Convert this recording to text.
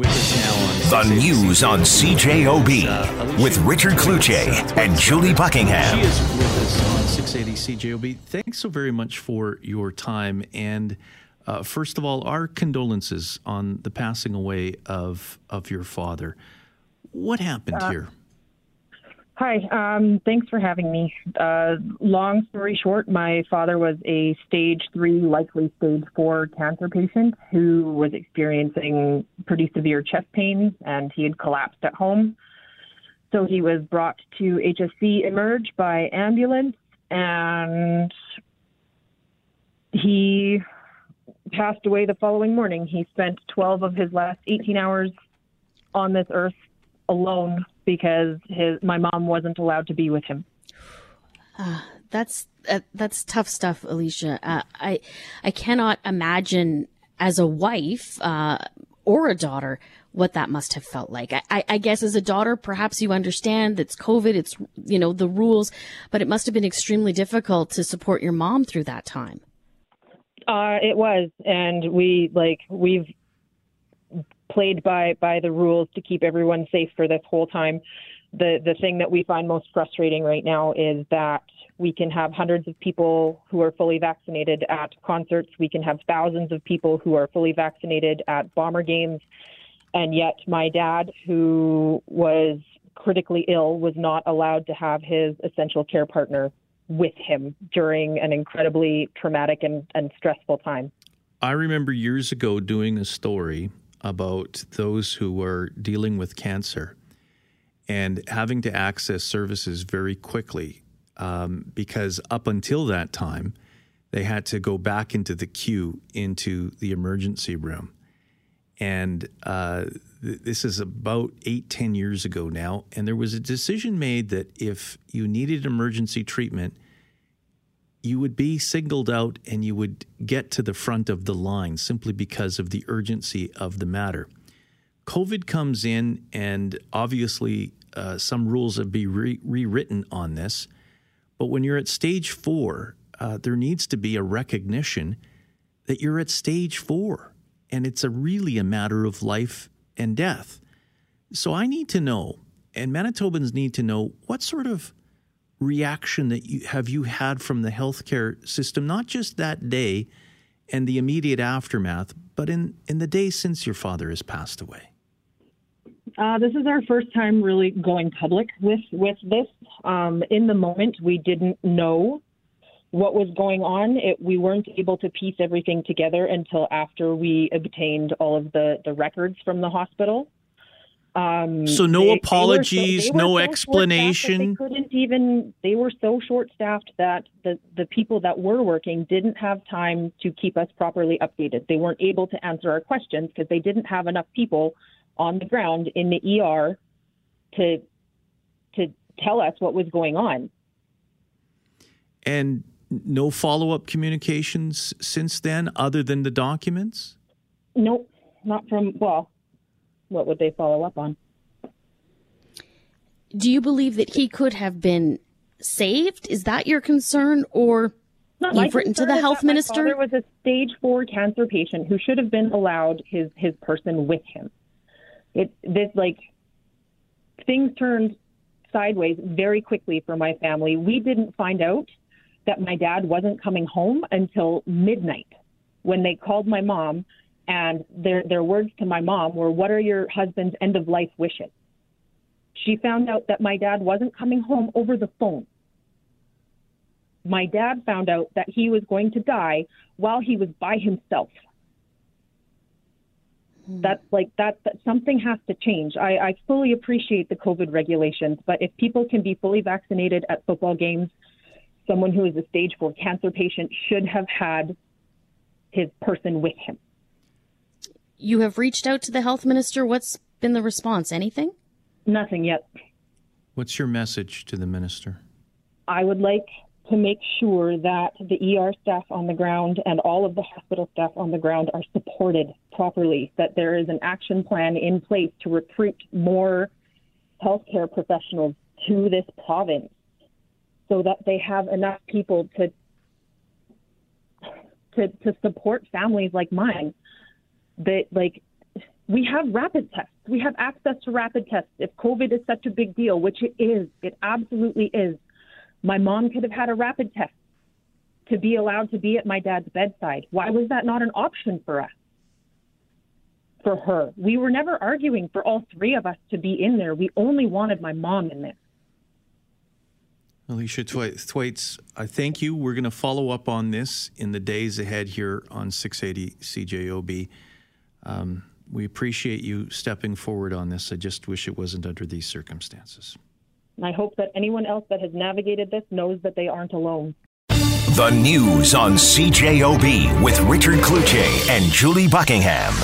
The news on CJOB with Richard Cloutier and Julie Buckingham. She is with us on 680 CJOB. Thanks so very much for your time. And uh, first of all, our condolences on the passing away of, of your father. What happened Uh, here? Hi, um, thanks for having me. Uh, long story short, my father was a stage three, likely stage four cancer patient who was experiencing pretty severe chest pain and he had collapsed at home. So he was brought to HSC Emerge by ambulance and he passed away the following morning. He spent 12 of his last 18 hours on this earth alone because his my mom wasn't allowed to be with him. That's uh, that's tough stuff, Alicia. Uh, I I cannot imagine as a wife uh, or a daughter what that must have felt like. I, I, guess as a daughter, perhaps you understand that's COVID, it's you know the rules, but it must have been extremely difficult to support your mom through that time. Uh, it was, and we like we've played by by the rules to keep everyone safe for this whole time. The the thing that we find most frustrating right now is that we can have hundreds of people who are fully vaccinated at concerts. We can have thousands of people who are fully vaccinated at bomber games, and yet my dad, who was critically ill, was not allowed to have his essential care partner with him during an incredibly traumatic and, and stressful time. I remember years ago doing a story about those who were dealing with cancer and having to access services very quickly um, because up until that time, they had to go back into the queue into the emergency room. And uh, th- this is about eight, ten years ago now. And there was a decision made that if you needed emergency treatment, you would be singled out and you would get to the front of the line simply because of the urgency of the matter. COVID comes in, and obviously, uh, some rules have been re- rewritten on this. But when you're at stage four, uh, there needs to be a recognition that you're at stage four, and it's a really a matter of life and death. So I need to know, and Manitobans need to know, what sort of reaction that you have you had from the healthcare system, not just that day and the immediate aftermath, but in, in the days since your father has passed away? Uh, this is our first time really going public with with this. Um, in the moment, we didn't know what was going on. It, we weren't able to piece everything together until after we obtained all of the the records from the hospital. Um, So no they- apologies, they were no short-staffed explanation? They couldn't even. They were so short staffed that the the people that were working didn't have time to keep us properly updated. They weren't able to answer our questions because they didn't have enough people on the ground in the ER to to tell us what was going on. And no follow up communications since then, other than the documents? Nope, not from. Well, what would they follow up on? Do you believe that he could have been saved? Is that your concern, or No, my you've written to the health minister? There was a stage four cancer patient who should have been allowed his his person with him. It this like things turned sideways very quickly for my family. We didn't find out that my dad wasn't coming home until midnight when they called my mom and their their words to my mom were what are your husband's end of life wishes? She found out that my dad wasn't coming home over the phone my dad found out that he was going to die while he was by himself. Mm. That's like that, that something has to change. I, I fully appreciate the COVID regulations, but if people can be fully vaccinated at football games, someone who is a stage four cancer patient should have had his person with him. you have reached out to the health minister? What's been the response? Anything? Nothing yet. What's your message to the minister? I would like to make sure that the ER staff on the ground and all of the hospital staff on the ground are supported properly, that there is an action plan in place to recruit more healthcare professionals to this province so that they have enough people to to, to support families like mine. That like we have rapid tests. We have access to rapid tests. If COVID is such a big deal, which it is, it absolutely is. My mom could have had a rapid test to be allowed to be at my dad's bedside. Why was that not an option for us? For her. We were never arguing for all three of us to be in there. We only wanted my mom in there. Alicia Thwaites, I thank you. We're going to follow up on this in the days ahead here on 680 CJOB. Um, we appreciate you stepping forward on this. I just wish it wasn't under these circumstances. I hope that anyone else that has navigated this knows that they aren't alone. The news on CJOB with Richard Cloutier and Julie Buckingham.